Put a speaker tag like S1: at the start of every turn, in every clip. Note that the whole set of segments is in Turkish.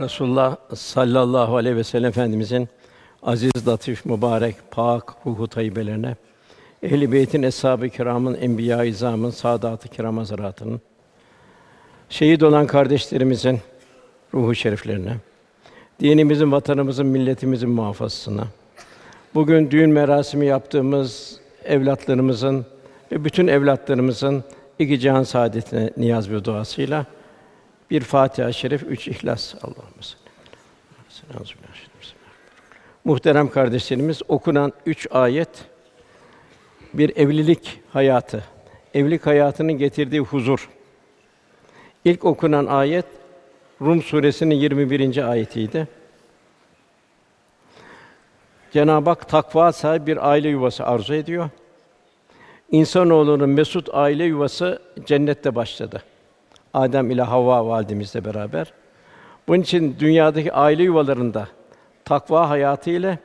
S1: Resulullah sallallahu aleyhi ve sellem Efendimizin aziz, latif, mübarek, pak ruhu tayyibelerine, ehl-i beytin, eshab-ı kiramın, enbiya-i izamın, saadat-ı kiram hazretlerinin, şehit olan kardeşlerimizin ruhu şeriflerine, dinimizin, vatanımızın, milletimizin muhafazasına, bugün düğün merasimi yaptığımız evlatlarımızın ve bütün evlatlarımızın iki cihan saadetine niyaz ve duasıyla bir Fatiha-i Şerif, üç İhlas. Salli. Muhterem kardeşlerimiz, okunan üç ayet bir evlilik hayatı, evlilik hayatının getirdiği huzur. İlk okunan ayet Rum suresinin 21. ayetiydi. Cenab-ı Hak takva sahibi bir aile yuvası arzu ediyor. İnsanoğlunun mesut aile yuvası cennette başladı. Adem ile Havva validemizle beraber. Bunun için dünyadaki aile yuvalarında takva hayatı ile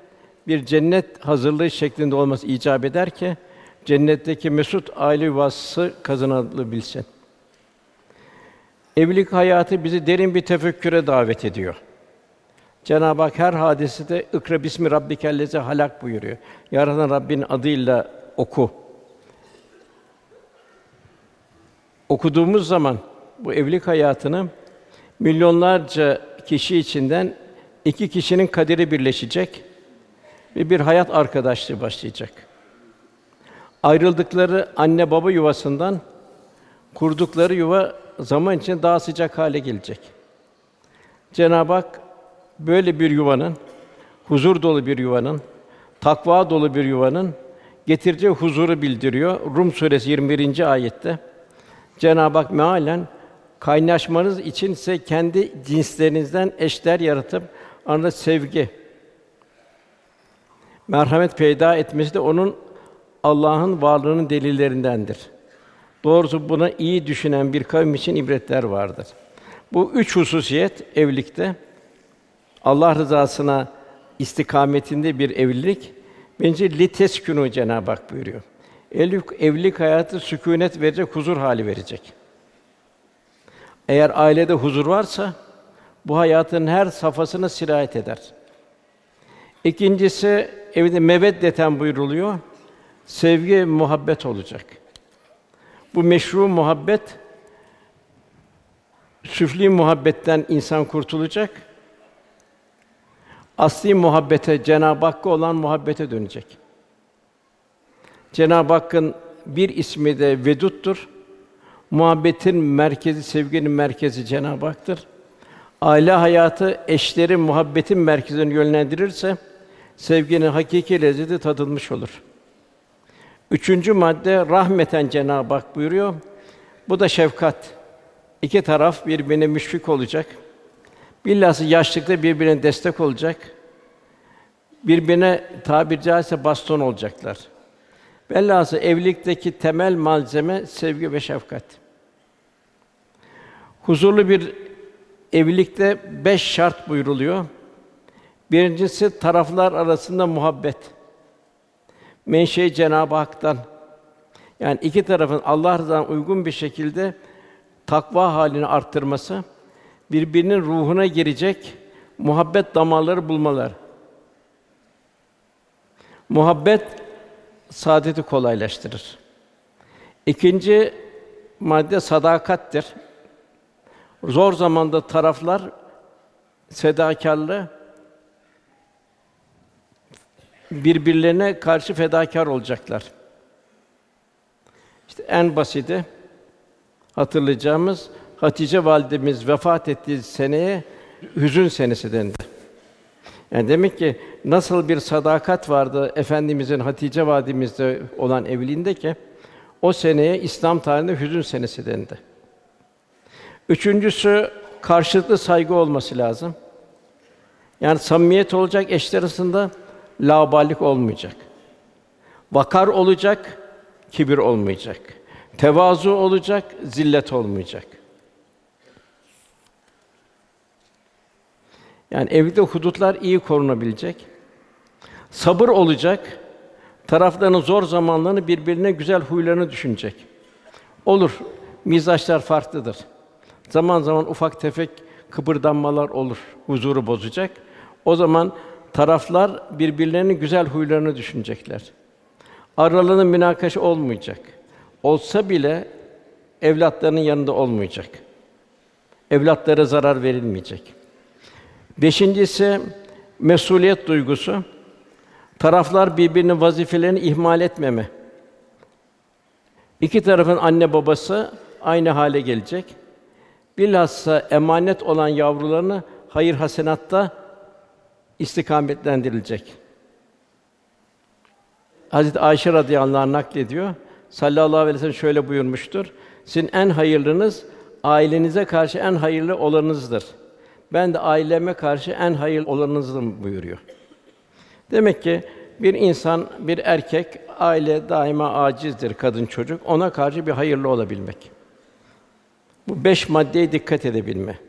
S1: bir cennet hazırlığı şeklinde olması icap eder ki cennetteki mesut aile yuvası kazanılabilsin. Evlilik hayatı bizi derin bir tefekküre davet ediyor. Cenab-ı Hak her hadisede "Ikra bismi rabbikellezi halak" buyuruyor. Yaratan Rabbin adıyla oku. Okuduğumuz zaman bu evlilik hayatını milyonlarca kişi içinden iki kişinin kaderi birleşecek ve bir hayat arkadaşlığı başlayacak. Ayrıldıkları anne baba yuvasından kurdukları yuva zaman için daha sıcak hale gelecek. Cenab-ı Hak böyle bir yuvanın, huzur dolu bir yuvanın, takva dolu bir yuvanın getireceği huzuru bildiriyor. Rum suresi 21. ayette Cenab-ı Hak mealen kaynaşmanız için ise kendi cinslerinizden eşler yaratıp arada sevgi, merhamet peyda etmesi de onun Allah'ın varlığının delillerindendir. Doğrusu buna iyi düşünen bir kavim için ibretler vardır. Bu üç hususiyet evlilikte Allah rızasına istikametinde bir evlilik bence liteskünü Cenab-ı Hak buyuruyor. Evlilik, evlilik hayatı sükûnet verecek, huzur hali verecek. Eğer ailede huzur varsa bu hayatın her safhasına sirayet eder. İkincisi evde meveddeten buyuruluyor. Sevgi, muhabbet olacak. Bu meşru muhabbet süfli muhabbetten insan kurtulacak. Asli muhabbete, Cenab-ı Hakk'a olan muhabbete dönecek. Cenab-ı Hakk'ın bir ismi de Vedut'tur. Muhabbetin merkezi, sevginin merkezi Cenab-ı Hak'tır. Aile hayatı eşleri muhabbetin merkezine yönlendirirse sevginin hakiki lezzeti tadılmış olur. Üçüncü madde rahmeten Cenab-ı Hak buyuruyor. Bu da şefkat. İki taraf birbirine müşfik olacak. Bilhassa yaşlıkta birbirine destek olacak. Birbirine tabiri caizse baston olacaklar. Velhâsıl evlilikteki temel malzeme sevgi ve şefkat. Huzurlu bir evlilikte beş şart buyruluyor. Birincisi taraflar arasında muhabbet. Menşe Cenab-ı Hak'tan. Yani iki tarafın Allah rızasına uygun bir şekilde takva halini arttırması, birbirinin ruhuna girecek muhabbet damarları bulmalar. Muhabbet saadeti kolaylaştırır. İkinci madde sadakattir. Zor zamanda taraflar fedakarlığı birbirlerine karşı fedakar olacaklar. İşte en basiti hatırlayacağımız Hatice validemiz vefat ettiği seneye hüzün senesi dendi. Yani demek ki nasıl bir sadakat vardı efendimizin Hatice validemizde olan evliliğinde ki o seneye İslam tarihinde hüzün senesi dendi. Üçüncüsü karşılıklı saygı olması lazım. Yani samimiyet olacak eşler arasında laubalilik olmayacak. Vakar olacak, kibir olmayacak. Tevazu olacak, zillet olmayacak. Yani evde hudutlar iyi korunabilecek. Sabır olacak. Tarafların zor zamanlarını birbirine güzel huylarını düşünecek. Olur. Mizaçlar farklıdır. Zaman zaman ufak tefek kıpırdanmalar olur, huzuru bozacak. O zaman taraflar birbirlerinin güzel huylarını düşünecekler. Aralarında münakaşa olmayacak. Olsa bile evlatlarının yanında olmayacak. Evlatlara zarar verilmeyecek. Beşincisi mesuliyet duygusu. Taraflar birbirinin vazifelerini ihmal etmeme. İki tarafın anne babası aynı hale gelecek. Bilhassa emanet olan yavrularını hayır hasenatta istikametlendirilecek. Hazreti Ayşe radıyallahu anh naklediyor. Sallallahu aleyhi ve sellem şöyle buyurmuştur. Sizin en hayırlınız ailenize karşı en hayırlı olanınızdır. Ben de aileme karşı en hayırlı olanınızım buyuruyor. Demek ki bir insan, bir erkek aile daima acizdir kadın çocuk. Ona karşı bir hayırlı olabilmek. Bu beş maddeye dikkat edebilme.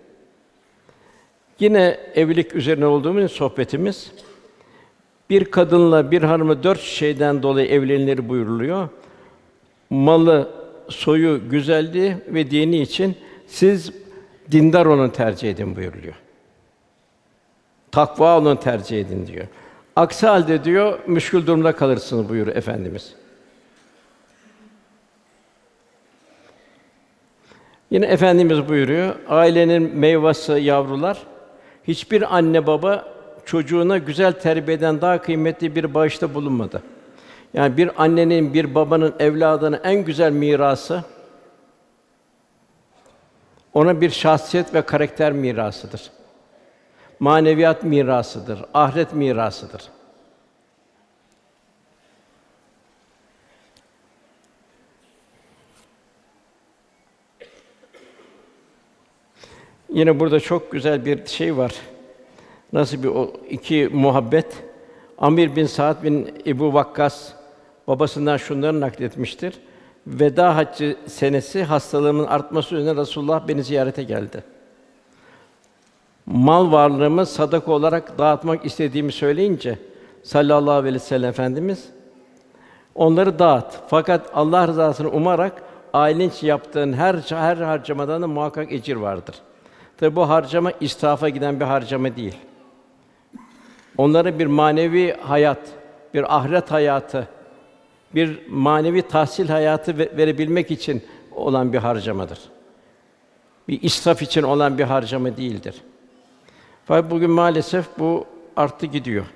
S1: Yine evlilik üzerine olduğumuz sohbetimiz bir kadınla bir hanımı dört şeyden dolayı evlenilir buyuruluyor. Malı, soyu, güzelliği ve dini için siz dindar onu tercih edin buyuruluyor. Takva onu tercih edin diyor. Aksi halde diyor müşkül durumda kalırsınız buyuruyor efendimiz. Yine efendimiz buyuruyor. Ailenin meyvası yavrular. Hiçbir anne baba çocuğuna güzel terbiyeden daha kıymetli bir bağışta bulunmadı. Yani bir annenin, bir babanın evladına en güzel mirası ona bir şahsiyet ve karakter mirasıdır. Maneviyat mirasıdır, ahiret mirasıdır. Yine burada çok güzel bir şey var. Nasıl bir o iki muhabbet? Amir bin Saad bin Ebu Vakkas babasından şunları nakletmiştir. Veda haccı senesi hastalığımın artması üzerine Resulullah beni ziyarete geldi. Mal varlığımı sadaka olarak dağıtmak istediğimi söyleyince sallallahu aleyhi ve sellem efendimiz onları dağıt. Fakat Allah rızasını umarak ailen için yaptığın her her harcamadan da muhakkak ecir vardır. Tabi bu harcama israfa giden bir harcama değil. Onlara bir manevi hayat, bir ahiret hayatı, bir manevi tahsil hayatı verebilmek için olan bir harcamadır. Bir israf için olan bir harcama değildir. Fakat bugün maalesef bu arttı gidiyor.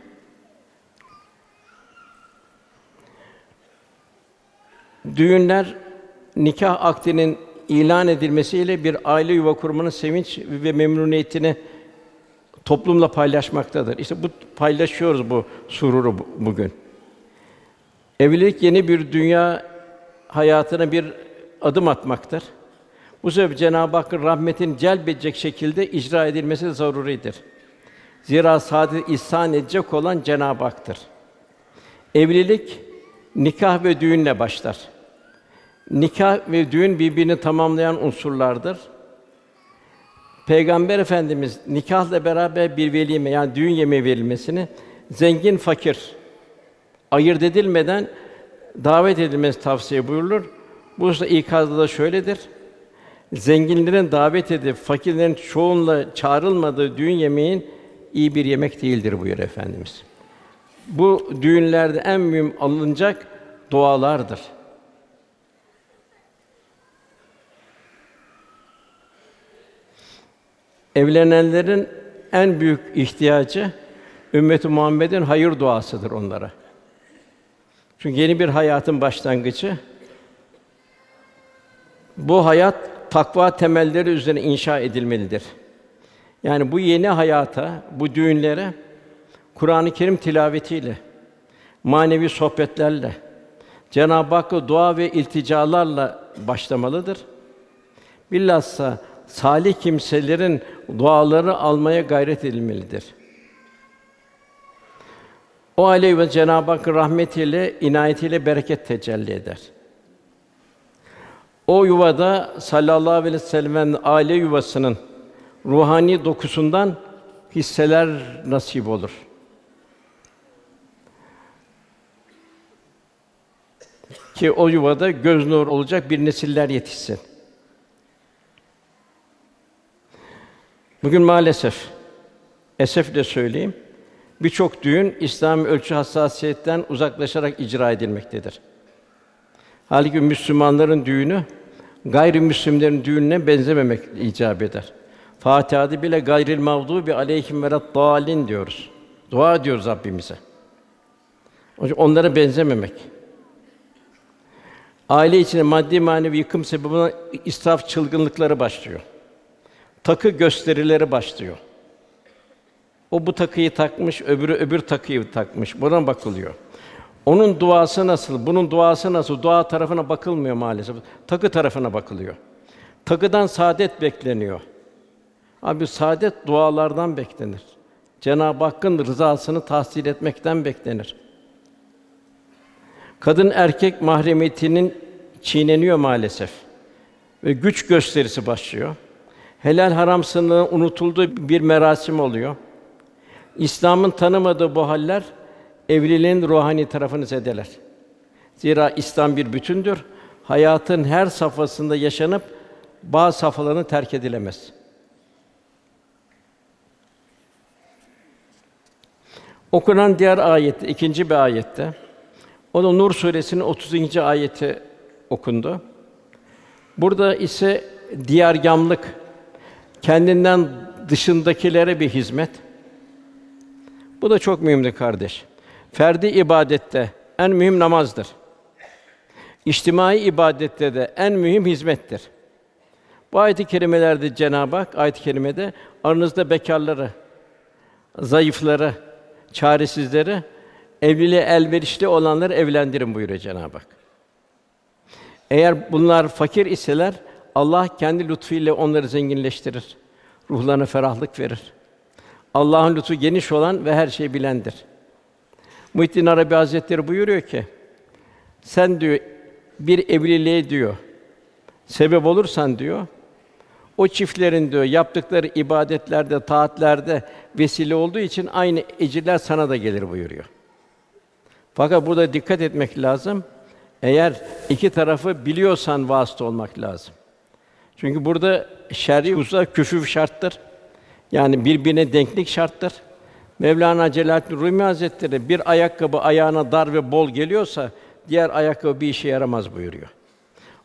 S1: Düğünler nikah akdinin ilan edilmesiyle bir aile yuva kurmanın sevinç ve memnuniyetini toplumla paylaşmaktadır. İşte bu paylaşıyoruz bu sururu bugün. Evlilik yeni bir dünya hayatına bir adım atmaktır. Bu sebeple Cenab-ı Hakk'ın rahmetini celbedecek şekilde icra edilmesi zaruridir. Zira saadet ihsan edecek olan Cenab-ı Hak'tır. Evlilik nikah ve düğünle başlar. Nikah ve düğün birbirini tamamlayan unsurlardır. Peygamber Efendimiz nikahla beraber bir velime yani düğün yemeği verilmesini zengin fakir ayırt edilmeden davet edilmesi tavsiye buyurulur. Bu hususta ikazda da şöyledir. Zenginlerin davet edip fakirlerin çoğunla çağrılmadığı düğün yemeğin iyi bir yemek değildir buyur efendimiz. Bu düğünlerde en mühim alınacak dualardır. Evlenenlerin en büyük ihtiyacı ümmeti Muhammed'in hayır duasıdır onlara. Çünkü yeni bir hayatın başlangıcı. Bu hayat takva temelleri üzerine inşa edilmelidir. Yani bu yeni hayata, bu düğünlere Kur'an-ı Kerim tilavetiyle, manevi sohbetlerle, Cenab-ı Hakk'a dua ve ilticalarla başlamalıdır. Bilhassa salih kimselerin duaları almaya gayret edilmelidir. O aile ve Cenab-ı Hakk'ın rahmetiyle, inayetiyle bereket tecelli eder. O yuvada sallallahu aleyhi ve sellem'in aile yuvasının ruhani dokusundan hisseler nasip olur. Ki o yuvada göz nur olacak bir nesiller yetişsin. Bugün maalesef esefle söyleyeyim birçok düğün İslam ölçü hassasiyetten uzaklaşarak icra edilmektedir. Halbuki Müslümanların düğünü gayrimüslimlerin düğününe benzememek icap eder. Fatiha'da bile gayril mağdubi aleyhim ve dalin diyoruz. Dua ediyoruz Rabbimize. Onlara benzememek. Aile içinde maddi manevi yıkım sebebiyle israf çılgınlıkları başlıyor. Takı gösterileri başlıyor. O bu takıyı takmış, öbürü öbür takıyı takmış. Buna bakılıyor. Onun duası nasıl, bunun duası nasıl? Dua tarafına bakılmıyor maalesef. Takı tarafına bakılıyor. Takıdan saadet bekleniyor. Abi saadet dualardan beklenir. Cenab-ı Hakk'ın rızasını tahsil etmekten beklenir. Kadın erkek mahremiyetinin çiğneniyor maalesef. Ve güç gösterisi başlıyor. Helal haram sınırı unutulduğu bir merasim oluyor. İslam'ın tanımadığı bu haller evliliğin ruhani tarafını zedeler. Zira İslam bir bütündür. Hayatın her safhasında yaşanıp bazı safhalarını terk edilemez. Okunan diğer ayette, ikinci bir ayette, o da Nur suresinin 30. ayeti okundu. Burada ise diyargamlık, kendinden dışındakilere bir hizmet. Bu da çok mühimdir kardeş. Ferdi ibadette en mühim namazdır. İçtimai ibadette de en mühim hizmettir. Bu ayet-i kerimelerde Cenab-ı Hak ayet-i kerimede aranızda bekarları, zayıfları, çaresizleri, evliliğe elverişli olanları evlendirin buyuruyor Cenab-ı Hak. Eğer bunlar fakir iseler Allah kendi lütfuyla onları zenginleştirir. Ruhlarına ferahlık verir. Allah'ın lütfu geniş olan ve her şeyi bilendir. Muhittin Arabi Hazretleri buyuruyor ki, sen diyor bir evliliğe diyor sebep olursan diyor, o çiftlerin diyor yaptıkları ibadetlerde, taatlerde vesile olduğu için aynı ecirler sana da gelir buyuruyor. Fakat burada dikkat etmek lazım. Eğer iki tarafı biliyorsan vasıta olmak lazım. Çünkü burada şer'i hususlar küfüf şarttır. Yani birbirine denklik şarttır. Mevlana Celaleddin Rumi Hazretleri bir ayakkabı ayağına dar ve bol geliyorsa diğer ayakkabı bir işe yaramaz buyuruyor.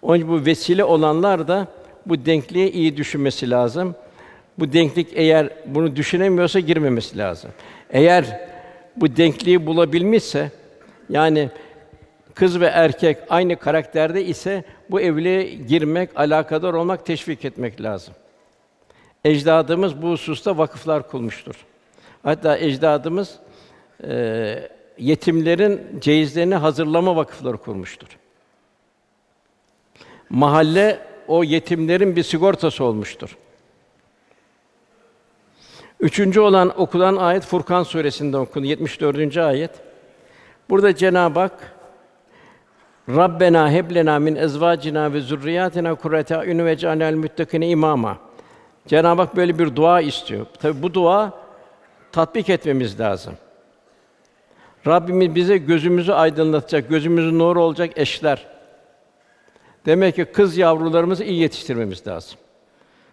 S1: Onun için bu vesile olanlar da bu denkliğe iyi düşünmesi lazım. Bu denklik eğer bunu düşünemiyorsa girmemesi lazım. Eğer bu denkliği bulabilmişse yani kız ve erkek aynı karakterde ise bu evliliğe girmek, alakadar olmak, teşvik etmek lazım. Ecdadımız bu hususta vakıflar kurmuştur. Hatta ecdadımız e, yetimlerin cehizlerini hazırlama vakıfları kurmuştur. Mahalle o yetimlerin bir sigortası olmuştur. Üçüncü olan okulan ayet Furkan suresinde okundu. 74. ayet. Burada Cenab-ı Hak Rabbena heb min ezvacina ve zurriyatina kurrete a'yun ve cealnel muttaqine imama. Cenab-ı Hak böyle bir dua istiyor. Tabi bu dua tatbik etmemiz lazım. Rabbimiz bize gözümüzü aydınlatacak, gözümüzün nuru olacak eşler. Demek ki kız yavrularımızı iyi yetiştirmemiz lazım.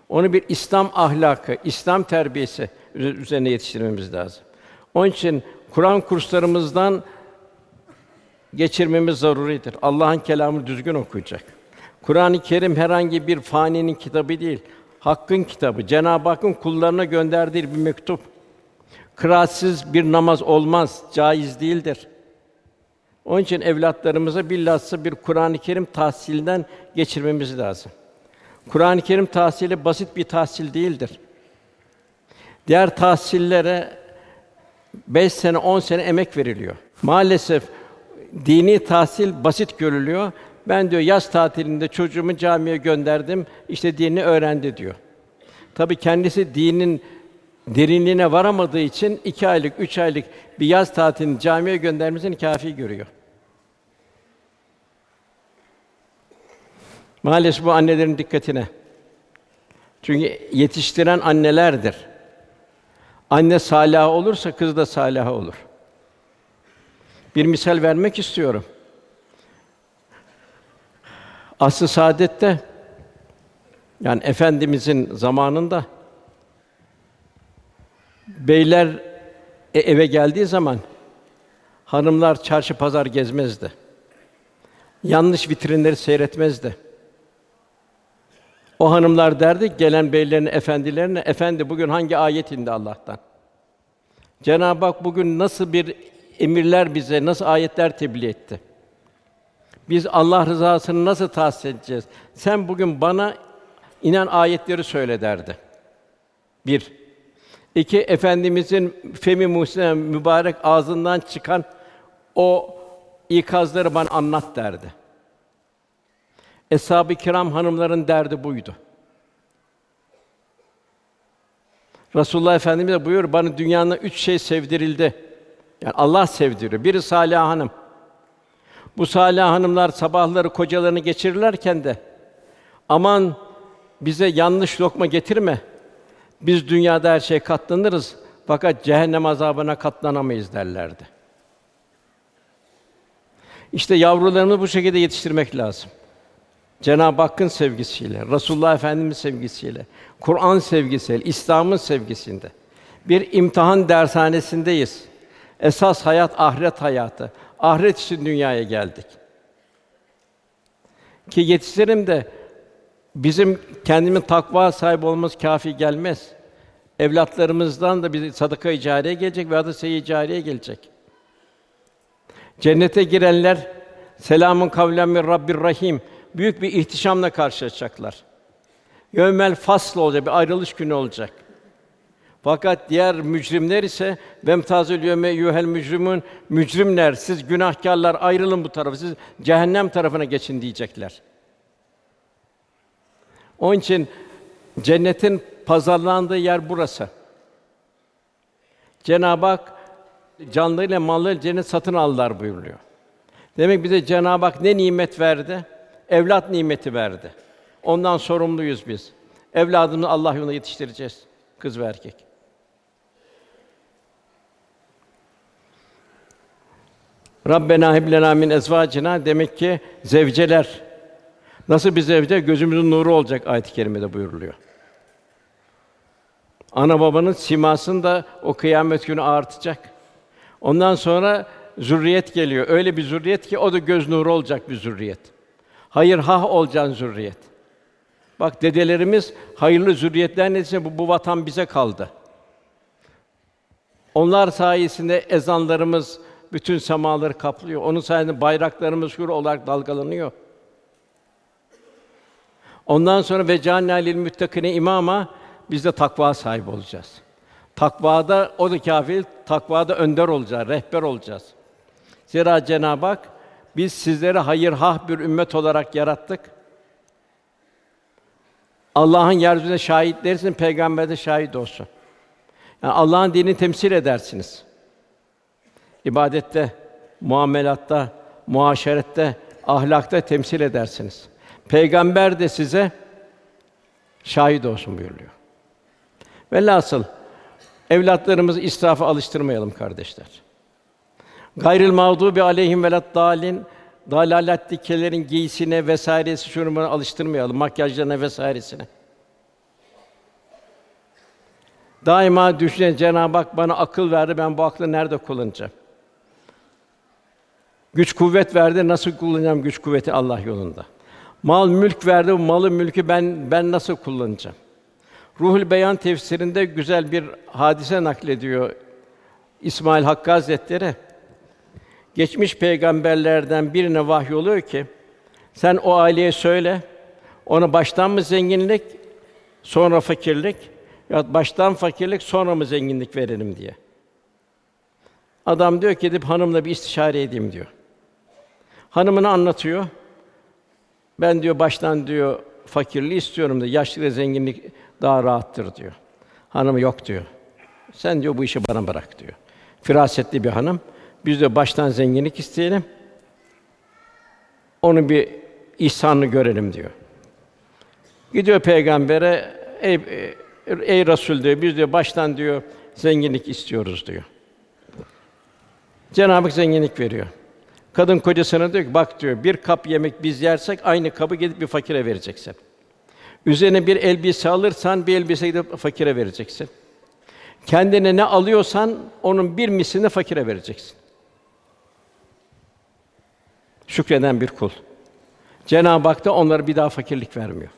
S1: Onu bir İslam ahlakı, İslam terbiyesi üzerine yetiştirmemiz lazım. Onun için Kur'an kurslarımızdan geçirmemiz zaruridir. Allah'ın kelamını düzgün okuyacak. Kur'an-ı Kerim herhangi bir faninin kitabı değil. Hakk'ın kitabı, Cenab-ı Hakk'ın kullarına gönderdiği bir mektup. Kıraatsiz bir namaz olmaz, caiz değildir. Onun için evlatlarımıza bilhassa bir Kur'an-ı Kerim tahsilinden geçirmemiz lazım. Kur'an-ı Kerim tahsili basit bir tahsil değildir. Diğer tahsillere beş sene, on sene emek veriliyor. Maalesef dini tahsil basit görülüyor. Ben diyor yaz tatilinde çocuğumu camiye gönderdim. işte dini öğrendi diyor. Tabii kendisi dinin derinliğine varamadığı için iki aylık, üç aylık bir yaz tatilini camiye göndermesini kafi görüyor. Maalesef bu annelerin dikkatine. Çünkü yetiştiren annelerdir. Anne salih olursa kız da salih olur. Bir misal vermek istiyorum. Asr-ı Saadet'te yani efendimizin zamanında Beyler e, eve geldiği zaman hanımlar çarşı pazar gezmezdi. Yanlış vitrinleri seyretmezdi. O hanımlar derdi gelen beylerin efendilerine, efendi bugün hangi ayet indi Allah'tan? Cenab-ı Hak bugün nasıl bir emirler bize, nasıl ayetler tebliğ etti? Biz Allah rızasını nasıl tahsis edeceğiz? Sen bugün bana inen ayetleri söyle derdi. Bir. İki, Efendimizin femi muhsine mübarek ağzından çıkan o ikazları bana anlat derdi. Eshab-ı kiram hanımların derdi buydu. Resulullah Efendimiz de buyuruyor, bana dünyanın üç şey sevdirildi. Yani Allah sevdiriyor. Biri Salih hanım. Bu Salih hanımlar sabahları kocalarını geçirirlerken de aman bize yanlış lokma getirme. Biz dünyada her şeye katlanırız fakat cehennem azabına katlanamayız derlerdi. İşte yavrularımızı bu şekilde yetiştirmek lazım. Cenab-ı Hakk'ın sevgisiyle, Resulullah Efendimiz sevgisiyle, Kur'an sevgisiyle, İslam'ın sevgisinde bir imtihan dershanesindeyiz. Esas hayat ahiret hayatı. Ahiret için dünyaya geldik. Ki yetiştirim de bizim kendimin takva sahibi olmamız kafi gelmez. Evlatlarımızdan da bir sadaka cariye gelecek ve adı seyyi cariye gelecek. Cennete girenler selamun kavlen min Rabbir Rahim büyük bir ihtişamla karşılaşacaklar. Yevmel fasl olacak, bir ayrılış günü olacak. Fakat diğer mücrimler ise vemtazül yevme yuhel mücrimun mücrimler siz günahkarlar ayrılın bu tarafa siz cehennem tarafına geçin diyecekler. Onun için cennetin pazarlandığı yer burası. Cenab-ı Hak canlıyla malıyla cennet satın aldılar buyuruyor. Demek bize Cenab-ı Hak ne nimet verdi? Evlat nimeti verdi. Ondan sorumluyuz biz. Evladımızı Allah yolunda yetiştireceğiz. Kız ve erkek. Rabbena heb lena min ezvacina demek ki zevceler nasıl bir zevce gözümüzün nuru olacak ayet-i kerimede buyuruluyor. Ana babanın simasını da o kıyamet günü artacak. Ondan sonra zürriyet geliyor. Öyle bir zürriyet ki o da göz nuru olacak bir zürriyet. Hayır hah olacağın zürriyet. Bak dedelerimiz hayırlı zürriyetler neticesinde bu, bu vatan bize kaldı. Onlar sayesinde ezanlarımız bütün semaları kaplıyor. Onun sayesinde bayraklarımız hür olarak dalgalanıyor. Ondan sonra ve cennâlil müttakine imama biz de takva sahibi olacağız. Takvada o da kâfir, takvada önder olacağız, rehber olacağız. Zira Cenab-ı Hak biz sizleri hayır hah bir ümmet olarak yarattık. Allah'ın yeryüzünde şahitlersin, peygamber de şahit olsun. Yani Allah'ın dinini temsil edersiniz. İbadette, muamelatta, muaşerette, ahlakta temsil edersiniz. Peygamber de size şahit olsun buyuruyor. Velhasıl evlatlarımızı israfa alıştırmayalım kardeşler. Gayril mağdubi aleyhim velat dalin dalalet dikelerin giysine vesairesi şunu alıştırmayalım, makyajlarına vesairesine. Daima düşünen Cenab-ı Hak bana akıl verdi, ben bu aklı nerede kullanacağım? Güç kuvvet verdi, nasıl kullanacağım güç kuvveti Allah yolunda? Mal mülk verdi, bu malı mülkü ben ben nasıl kullanacağım? Ruhul Beyan tefsirinde güzel bir hadise naklediyor İsmail Hakkı Hazretleri. Geçmiş peygamberlerden birine vahy oluyor ki sen o aileye söyle ona baştan mı zenginlik sonra fakirlik ya baştan fakirlik sonra mı zenginlik verelim diye. Adam diyor ki gidip hanımla bir istişare edeyim diyor. Hanımını anlatıyor. Ben diyor baştan diyor fakirliği istiyorum da yaşlı ve zenginlik daha rahattır diyor. Hanımı yok diyor. Sen diyor bu işi bana bırak diyor. Firasetli bir hanım. Biz de baştan zenginlik isteyelim. Onun bir ihsanını görelim diyor. Gidiyor peygambere ey, ey Resul diyor biz diyor baştan diyor zenginlik istiyoruz diyor. Cenab-ı Hak zenginlik veriyor. Kadın kocasına diyor ki bak diyor bir kap yemek biz yersek aynı kabı gidip bir fakire vereceksin. Üzerine bir elbise alırsan bir elbise gidip fakire vereceksin. Kendine ne alıyorsan onun bir mislini fakire vereceksin. Şükreden bir kul. Cenab-ı Hak da onlara bir daha fakirlik vermiyor.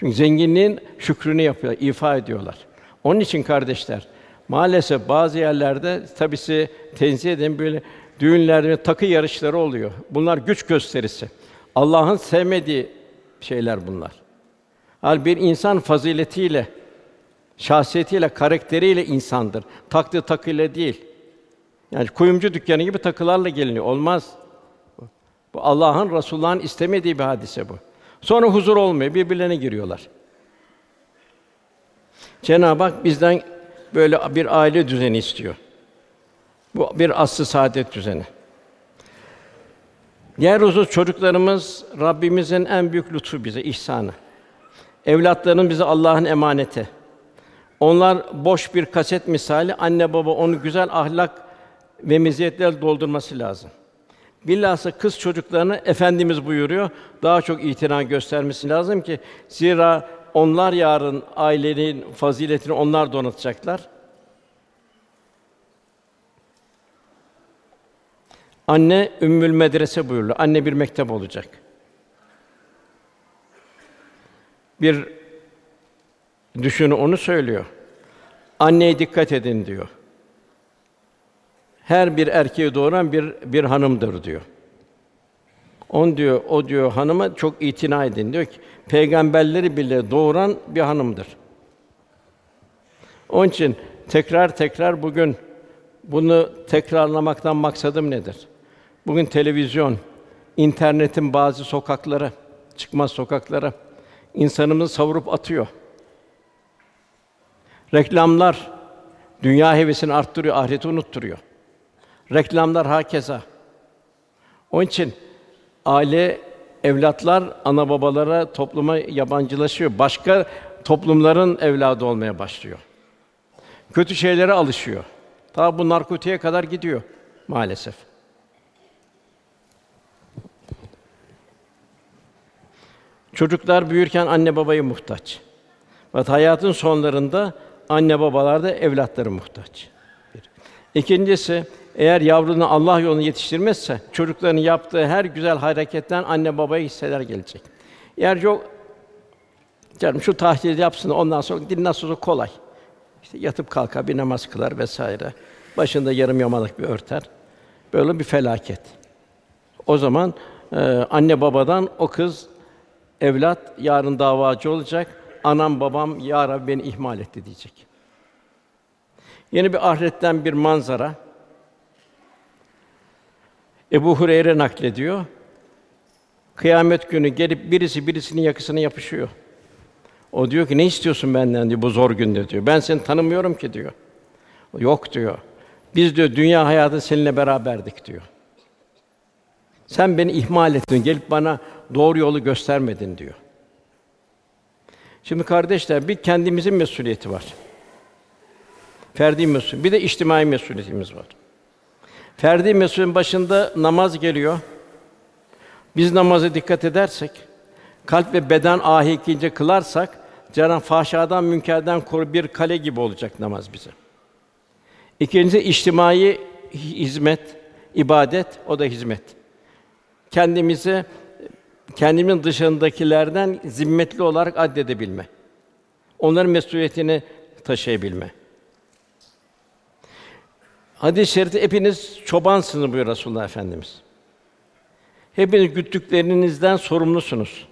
S1: Çünkü zenginliğin şükrünü yapıyor, ifa ediyorlar. Onun için kardeşler, maalesef bazı yerlerde tabii size tenzih eden böyle düğünlerde takı yarışları oluyor. Bunlar güç gösterisi. Allah'ın sevmediği şeyler bunlar. Hal bir insan faziletiyle, şahsiyetiyle, karakteriyle insandır. Taktığı takıyla değil. Yani kuyumcu dükkanı gibi takılarla geliniyor. Olmaz. Bu Allah'ın, Resulullah'ın istemediği bir hadise bu. Sonra huzur olmuyor, birbirlerine giriyorlar. Cenab-ı Hak bizden böyle bir aile düzeni istiyor. Bu bir aslı saadet düzeni. Yeryüzü çocuklarımız Rabbimizin en büyük lütfu bize, ihsanı. Evlatların bize Allah'ın emaneti. Onlar boş bir kaset misali anne baba onu güzel ahlak ve meziyetler doldurması lazım. Bilhassa kız çocuklarını efendimiz buyuruyor daha çok itina göstermesi lazım ki zira onlar yarın ailenin faziletini onlar donatacaklar. Anne ümmül medrese buyuruluyor. Anne bir mektep olacak. Bir düşünü onu söylüyor. Anneye dikkat edin diyor. Her bir erkeği doğuran bir bir hanımdır diyor. On diyor, o diyor hanıma çok itina edin diyor ki peygamberleri bile doğuran bir hanımdır. Onun için tekrar tekrar bugün bunu tekrarlamaktan maksadım nedir? Bugün televizyon, internetin bazı sokakları, çıkmaz sokaklara insanımızı savurup atıyor. Reklamlar dünya hevesini arttırıyor, ahireti unutturuyor. Reklamlar hakeza. Onun için aile evlatlar ana babalara, topluma yabancılaşıyor. Başka toplumların evladı olmaya başlıyor. Kötü şeylere alışıyor. Ta bu narkotiğe kadar gidiyor maalesef. Çocuklar büyürken anne babaya muhtaç. Ve hayatın sonlarında anne babalar da evlatları muhtaç. Bir. İkincisi, eğer yavrunu Allah yolunda yetiştirmezse çocukların yaptığı her güzel hareketten anne babaya hisseler gelecek. Eğer yok canım şu tahlil yapsın ondan sonra din nasıl kolay. İşte yatıp kalkar bir namaz kılar vesaire. Başında yarım yamalık bir örter. Böyle bir felaket. O zaman e, anne babadan o kız evlat yarın davacı olacak. Anam babam ya Rabbi beni ihmal etti diyecek. Yeni bir ahiretten bir manzara. Ebu Hureyre naklediyor. Kıyamet günü gelip birisi birisinin yakasına yapışıyor. O diyor ki ne istiyorsun benden diyor bu zor günde diyor. Ben seni tanımıyorum ki diyor. Yok diyor. Biz diyor dünya hayatı seninle beraberdik diyor. Sen beni ihmal ettin, gelip bana doğru yolu göstermedin diyor. Şimdi kardeşler bir kendimizin mesuliyeti var. Ferdi mesul, bir de içtimai mesuliyetimiz var. Ferdi mesulün başında namaz geliyor. Biz namaza dikkat edersek, kalp ve beden ahikince kılarsak, Cenab-ı fahşadan, münkerden koru bir kale gibi olacak namaz bize. İkincisi içtimai hizmet, ibadet, o da hizmet. Kendimizi kendimin dışındakilerden zimmetli olarak addedebilme. Onların mesuliyetini taşıyabilme. Hadis-i şerifte hepiniz çobansınız buyuruyor Resulullah Efendimiz. Hepiniz güttüklerinizden sorumlusunuz.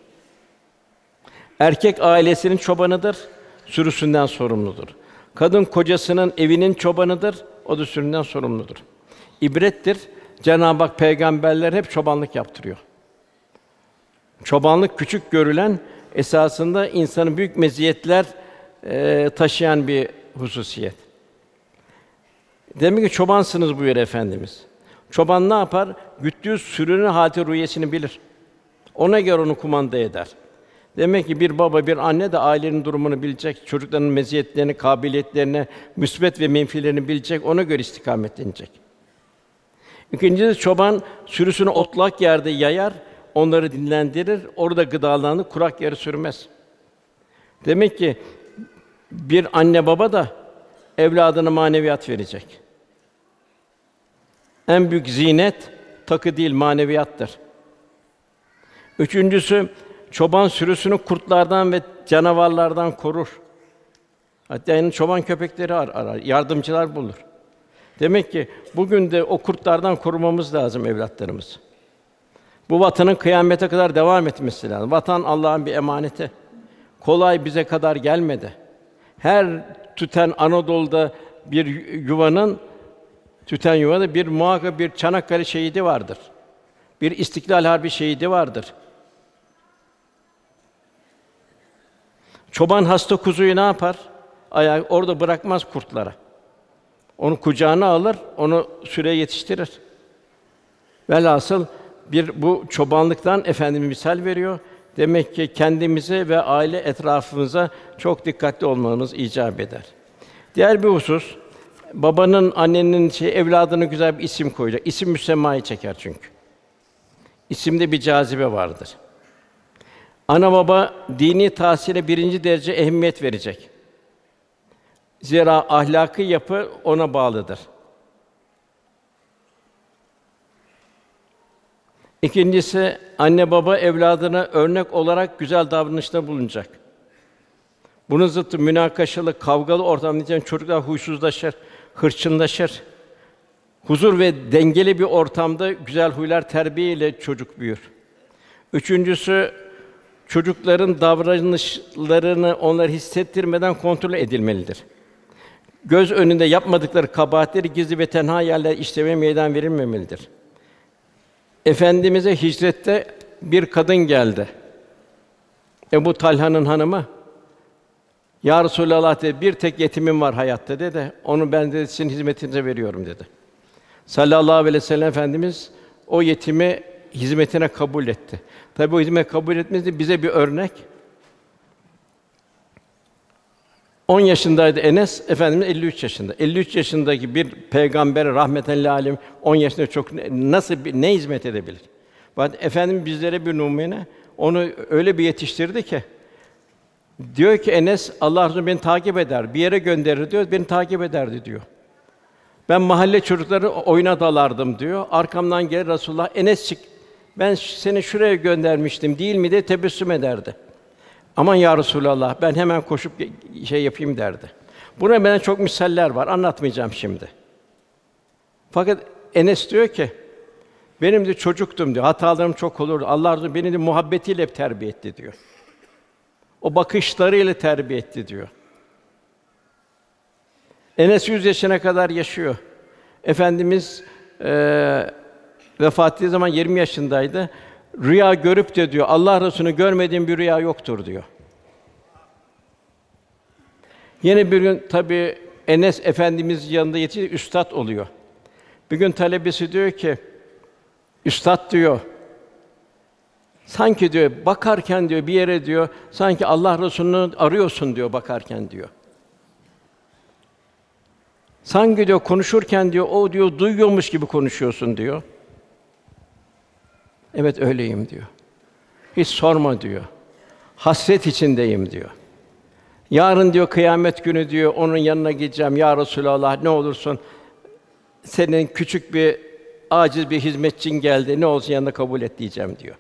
S1: Erkek ailesinin çobanıdır, sürüsünden sorumludur. Kadın kocasının evinin çobanıdır, o da süründen sorumludur. İbrettir. Cenab-ı Hak peygamberler hep çobanlık yaptırıyor. Çobanlık küçük görülen esasında insanın büyük meziyetler e, taşıyan bir hususiyet. Demek ki çobansınız buyur efendimiz. Çoban ne yapar? Güttüğü sürünün hati rüyesini bilir. Ona göre onu kumanda eder. Demek ki bir baba, bir anne de ailenin durumunu bilecek, çocukların meziyetlerini, kabiliyetlerini, müsbet ve menfilerini bilecek, ona göre istikametlenecek. İkincisi çoban sürüsünü otlak yerde yayar, onları dinlendirir, orada gıdalarını kurak yere sürmez. Demek ki bir anne baba da evladına maneviyat verecek. En büyük zinet takı değil maneviyattır. Üçüncüsü çoban sürüsünü kurtlardan ve canavarlardan korur. Hatta yani çoban köpekleri ar- arar, yardımcılar bulur. Demek ki bugün de o kurtlardan korumamız lazım evlatlarımız. Bu vatanın kıyamete kadar devam etmesi lazım. Vatan Allah'ın bir emaneti. Kolay bize kadar gelmedi. Her tüten Anadolu'da bir yuvanın tüten yuvada bir muhakkak bir Çanakkale şehidi vardır. Bir İstiklal Harbi şehidi vardır. Çoban hasta kuzuyu ne yapar? Ayağı orada bırakmaz kurtlara. Onu kucağına alır, onu süreye yetiştirir. Velhasıl bir bu çobanlıktan efendimiz misal veriyor. Demek ki kendimize ve aile etrafımıza çok dikkatli olmamız icap eder. Diğer bir husus, babanın, annenin şey evladına güzel bir isim koyacak. İsim müsemmayı çeker çünkü. İsimde bir cazibe vardır. Ana baba dini tahsile birinci derece ehemmiyet verecek. Zira ahlaki yapı ona bağlıdır. İkincisi anne baba evladına örnek olarak güzel davranışta bulunacak. Bunun zıttı münakaşalı, kavgalı ortamda için çocuklar huysuzlaşır, hırçınlaşır. Huzur ve dengeli bir ortamda güzel huylar terbiye ile çocuk büyür. Üçüncüsü çocukların davranışlarını onlar hissettirmeden kontrol edilmelidir. Göz önünde yapmadıkları kabahatleri gizli ve tenha yerler işlemeye meydan verilmemelidir. Efendimize hicrette bir kadın geldi. Ebu Talha'nın hanımı. Ya Resulallah dedi, bir tek yetimim var hayatta dedi. Onu ben de sizin hizmetinize veriyorum dedi. Sallallahu aleyhi ve sellem Efendimiz o yetimi hizmetine kabul etti. Tabi o hizmet kabul etmesi bize bir örnek. 10 yaşındaydı Enes, Efendimiz 53 yaşında. 53 yaşındaki bir peygamber rahmeten alem 10 yaşında çok nasıl bir, ne hizmet edebilir? Bak Efendimiz bizlere bir numune onu öyle bir yetiştirdi ki diyor ki Enes Allah Resulü beni takip eder. Bir yere gönderir diyor. Beni takip ederdi diyor. Ben mahalle çocukları oyuna dalardım diyor. Arkamdan gelir Resulullah Enes çık. Ben seni şuraya göndermiştim değil mi diye tebessüm ederdi. Aman ya Resulallah ben hemen koşup şey yapayım derdi. Buna benden çok misaller var. Anlatmayacağım şimdi. Fakat Enes diyor ki benim de çocuktum diyor. Hatalarım çok olurdu. Allah razı beni de muhabbetiyle terbiye etti diyor. O bakışlarıyla terbiye etti diyor. Enes 100 yaşına kadar yaşıyor. Efendimiz e, vefat ettiği zaman 20 yaşındaydı. Rüya görüp de diyor Allah Resulü'nü görmediğim bir rüya yoktur diyor. Yine bir gün tabi Enes Efendimiz yanında yetişti, üstad oluyor. Bir gün talebesi diyor ki, üstad diyor, sanki diyor bakarken diyor bir yere diyor, sanki Allah Resulü'nü arıyorsun diyor bakarken diyor. Sanki diyor konuşurken diyor o diyor duyuyormuş gibi konuşuyorsun diyor. Evet öyleyim diyor. Hiç sorma diyor. Hasret içindeyim diyor. Yarın diyor kıyamet günü diyor onun yanına gideceğim ya Resulallah ne olursun senin küçük bir aciz bir hizmetçin geldi ne olsun yanında kabul et diyeceğim diyor.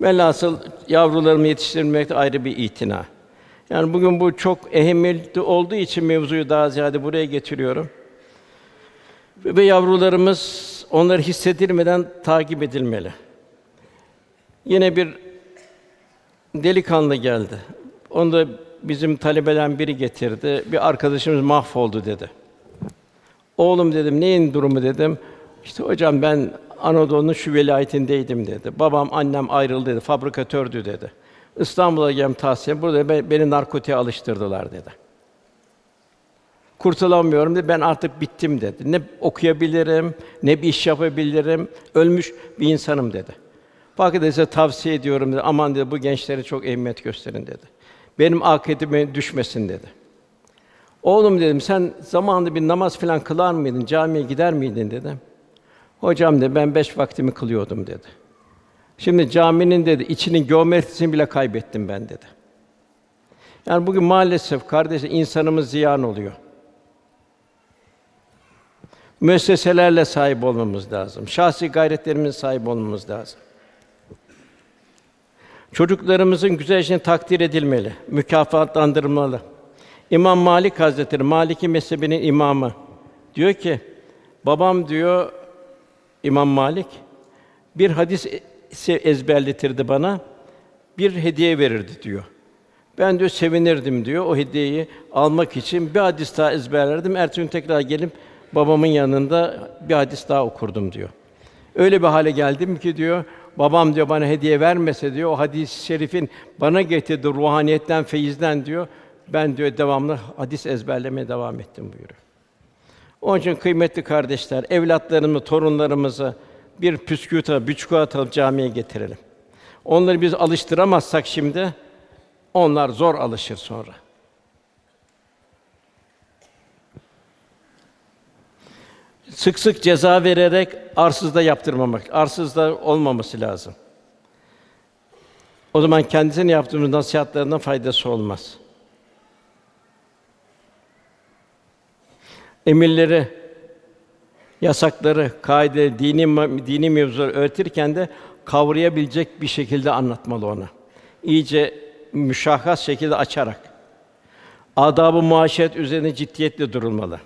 S1: Velhasıl yavrularımı yetiştirmekte ayrı bir itina. Yani bugün bu çok ehemmiyetli olduğu için mevzuyu daha ziyade buraya getiriyorum. Ve yavrularımız onları hissedilmeden takip edilmeli. Yine bir delikanlı geldi. Onu da bizim talebeden biri getirdi. Bir arkadaşımız mahvoldu dedi. Oğlum dedim, neyin durumu dedim. İşte hocam ben Anadolu'nun şu velayetindeydim dedi. Babam, annem ayrıldı dedi. Fabrikatördü dedi. İstanbul'a geldim tahsil. Burada beni narkotiğe alıştırdılar dedi. Kurtulamıyorum dedi. Ben artık bittim dedi. Ne okuyabilirim, ne bir iş yapabilirim. Ölmüş bir insanım dedi. Fakat size tavsiye ediyorum dedi. Aman dedi bu gençlere çok ehemmiyet gösterin dedi. Benim akıbetime düşmesin dedi. Oğlum dedim sen zamanında bir namaz falan kılar mıydın? Camiye gider miydin dedim. Hocam dedi ben beş vaktimi kılıyordum dedi. Şimdi caminin dedi içinin geometrisini bile kaybettim ben dedi. Yani bugün maalesef kardeşler insanımız ziyan oluyor. Müesseselerle sahip olmamız lazım. Şahsi gayretlerimiz sahip olmamız lazım. Çocuklarımızın güzel takdir edilmeli, mükafatlandırılmalı. İmam Malik Hazretleri, Maliki mezhebinin imamı diyor ki, babam diyor İmam Malik bir hadis e- ezberletirdi bana, bir hediye verirdi diyor. Ben diyor sevinirdim diyor o hediyeyi almak için bir hadis daha ezberlerdim. Ertesi gün tekrar gelip babamın yanında bir hadis daha okurdum diyor. Öyle bir hale geldim ki diyor babam diyor bana hediye vermese diyor o hadis-i şerifin bana getirdiği ruhaniyetten, feyizden diyor ben diyor devamlı hadis ezberlemeye devam ettim buyuruyor. Onun için kıymetli kardeşler, evlatlarımızı, torunlarımızı bir püsküvita, biçkuat alıp camiye getirelim. Onları biz alıştıramazsak şimdi, onlar zor alışır sonra. Sık sık ceza vererek arsızda yaptırmamak, arsızda olmaması lazım. O zaman kendisine yaptığımız nasihatlarından faydası olmaz. Emirleri, yasakları, kaide, dini dini mevzuları öğretirken de kavrayabilecek bir şekilde anlatmalı ona. İyice müşahhas şekilde açarak. Adab-ı muaşeret üzerine ciddiyetle durulmalı.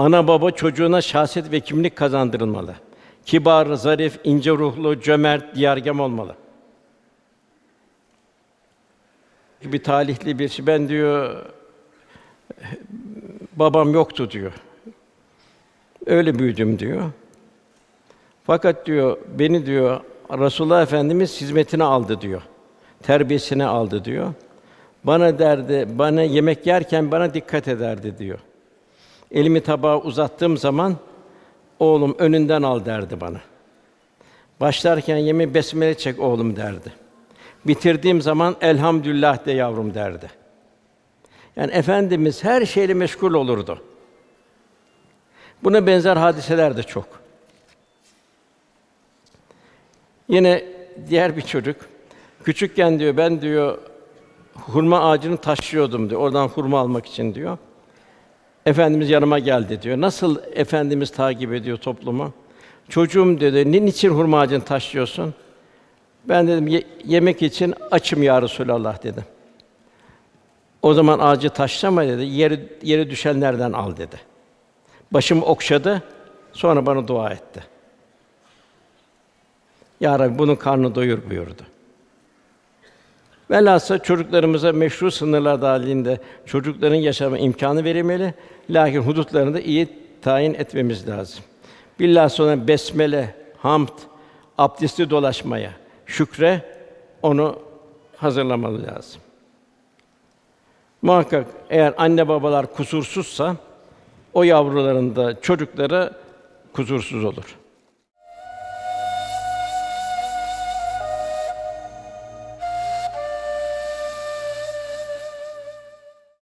S1: Ana baba çocuğuna şahsiyet ve kimlik kazandırılmalı. Kibar, zarif, ince ruhlu, cömert, diyargem olmalı. Bir talihli bir şey, ben diyor babam yoktu diyor. Öyle büyüdüm diyor. Fakat diyor beni diyor Resulullah Efendimiz hizmetine aldı diyor. Terbiyesine aldı diyor. Bana derdi, bana yemek yerken bana dikkat ederdi diyor. Elimi tabağa uzattığım zaman oğlum önünden al derdi bana. Başlarken yemi besmele çek oğlum derdi. Bitirdiğim zaman elhamdülillah de yavrum derdi. Yani efendimiz her şeyle meşgul olurdu. Buna benzer hadiseler de çok. Yine diğer bir çocuk küçükken diyor ben diyor hurma ağacını taşıyordum diyor. Oradan hurma almak için diyor. Efendimiz yanıma geldi diyor. Nasıl efendimiz takip ediyor toplumu? Çocuğum dedi, "Ne için hurma ağacını taşıyorsun?" Ben dedim, Ye- "Yemek için açım ya Resulallah." dedim. O zaman ağacı taşlama dedi. Yeri yere düşenlerden al dedi. Başımı okşadı. Sonra bana dua etti. Ya Rabbi bunun karnını doyur buyurdu. Velhâsıl çocuklarımıza meşru sınırlar dahilinde çocukların yaşama imkanı verilmeli. Lakin hudutlarını da iyi tayin etmemiz lazım. Billah sonra besmele, hamd, abdestli dolaşmaya, şükre onu hazırlamalı lazım. Muhakkak eğer anne babalar kusursuzsa o yavruların da çocukları kusursuz olur.